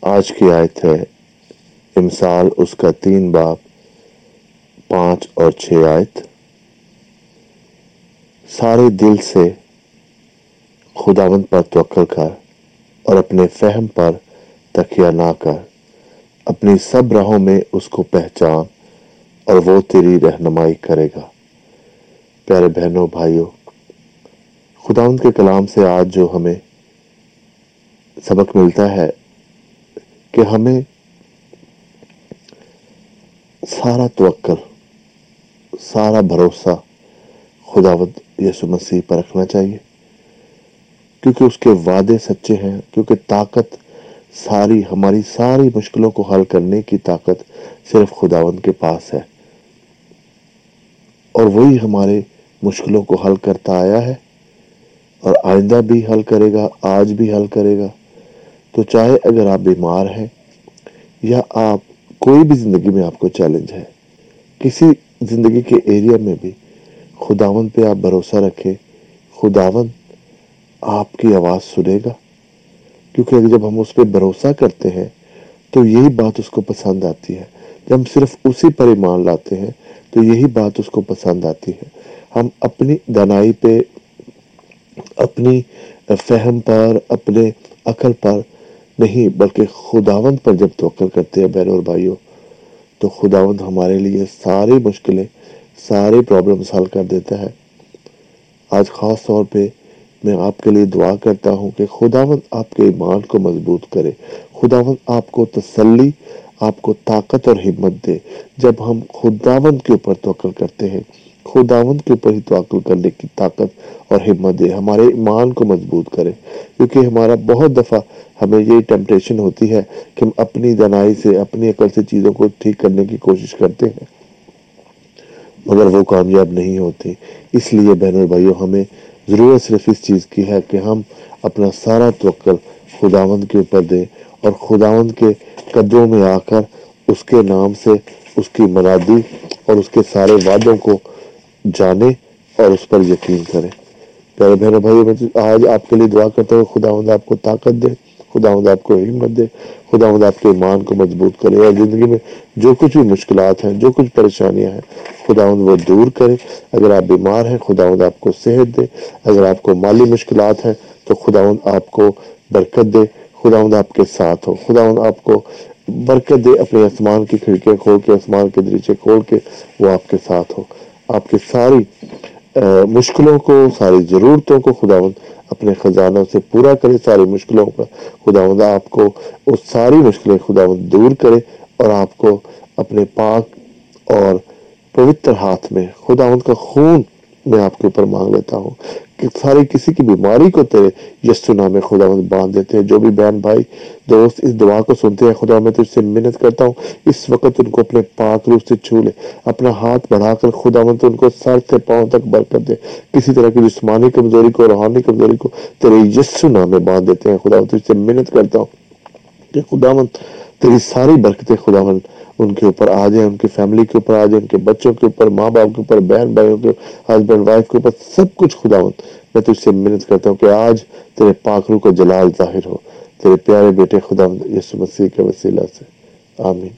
آج کی آیت ہے۔ امثال اس کا تین باپ، پانچ اور چھ آیت۔ سارے دل سے خداوند پر توکل کر اور اپنے فہم پر تکیہ نہ کر۔ اپنی سب راہوں میں اس کو پہچان اور وہ تیری رہنمائی کرے گا۔ پیارے بہنوں، بھائیوں، خداوند کے کلام سے آج جو ہمیں سبق ملتا ہے کہ ہمیں سارا توکل، سارا بھروسہ خداوند یسو مسیح پر رکھنا چاہیے۔ کیونکہ اس کے وعدے سچے ہیں، کیونکہ طاقت ساری، ہماری ساری مشکلوں کو حل کرنے کی طاقت صرف خداوند کے پاس ہے۔ اور وہی ہمارے مشکلوں کو حل کرتا آیا ہے، اور آئندہ بھی حل کرے گا، آج بھی حل کرے گا۔ تو چاہے اگر آپ بیمار ہیں یا آپ کوئی بھی زندگی میں آپ کو چیلنج ہے، کسی زندگی کے ایریا میں بھی خداون پہ آپ بھروسہ رکھیں خداون آپ کی آواز سنے گا۔ کیونکہ جب ہم اس پہ بھروسہ کرتے ہیں تو یہی بات اس کو پسند آتی ہے۔ جب ہم صرف اسی پر ایمان لاتے ہیں تو یہی بات اس کو پسند آتی ہے۔ ہم اپنی دنائی پہ، اپنی فہم پر، اپنے عقل پر نہیں، بلکہ خداوند پر جب توقل کرتے ہیں بہن اور بھائیوں، تو خداوند ہمارے لیے ساری مشکلیں سارے پرابلمس حل کر دیتا ہے۔ آج خاص طور پہ میں آپ کے لیے دعا کرتا ہوں کہ خداوند آپ کے ایمان کو مضبوط کرے۔ خداوند آپ کو تسلی، آپ کو طاقت اور ہمت دے۔ جب ہم خداوند کے اوپر توقل کرتے ہیں خداوند کے اوپر ہی توقل کرنے کی طاقت اور ہمت دے، ہمارے ایمان کو مضبوط کرے۔ کیونکہ ہمارا بہت دفعہ ہمیں یہ ٹیمپٹیشن ہوتی ہے کہ ہم اپنی دنائی سے، اپنی عقل سے چیزوں کو ٹھیک کرنے کی کوشش کرتے ہیں۔ مگر وہ کامیاب نہیں ہوتے۔ اس لیے بہن اور بھائیوں، ہمیں ضرورت صرف اس چیز کی ہے کہ ہم اپنا سارا توقل خداوند کے اوپر دیں اور خداوند کے قدروں میں آ کر اس کے نام سے، اس کی مرادی اور اس کے سارے وعدوں کو جانے اور اس پر یقین کریں۔ پیارے بہنوں بھائی میں آج آپ کے لیے دعا کرتا ہوں، خداوند آپ کو طاقت دے، خداوند آپ کو ہمت دے، خداوند آپ کے ایمان کو مضبوط کرے۔ اور زندگی میں جو کچھ بھی مشکلات ہیں، جو کچھ پریشانیاں ہیں، خداوند وہ دور کرے۔ اگر آپ بیمار ہیں، خداوند آپ کو صحت دے۔ اگر آپ کو مالی مشکلات ہیں، تو خداوند آپ کو برکت دے۔ خداوند آپ کے ساتھ ہو۔ خداوند آپ کو برکت دے، اپنے آسمان کی کھڑکیاں کھول کے، آسمان کے دریچے کھول کے وہ آپ کے ساتھ ہو۔ آپ کی ساری مشکلوں کو، ساری ضرورتوں کو خداوند اپنے خزانوں سے پورا کرے، ساری مشکلوں پر خداوند آپ کو اس ساری مشکلیں خداوند دور کرے اور آپ کو اپنے پاک اور پوتر ہاتھ میں خداوند کا خون میں آپ کے اوپر مانگ لیتا ہوں کہ ساری کسی کی بیماری کو تیرے یسو نام خداوند باندھ دیتے ہیں۔ جو بھی بہن بھائی دوست اس دعا کو سنتے ہیں، خدا میں تجھ سے منت کرتا ہوں۔ اس وقت ان کو اپنے پاک روح سے چھو لے، اپنا ہاتھ بڑھا کر خداوند ان کو سر سے پاؤں تک برکت دے۔ کسی طرح کی جسمانی کمزوری کو، روحانی کمزوری کو تیرے یسو نام میں باندھ دیتے ہیں۔ خدا تجھ سے منت کرتا ہوں کہ خداوند تیری ساری برکتیں خداوند ان کے اوپر آ جائیں، ان کی فیملی کے اوپر آ جائیں، ان کے بچوں کے اوپر ماں باپ کے اوپر بہن بھائیوں کے ہسبینڈ وائف کے اوپر، سب کچھ خداوند میں تجھ سے منت کرتا ہوں کہ آج تیرے پاکرو کا جلال ظاہر ہو، تیرے پیارے بیٹے خدا یسو مسیح کے وسیلہ سے۔ آمین۔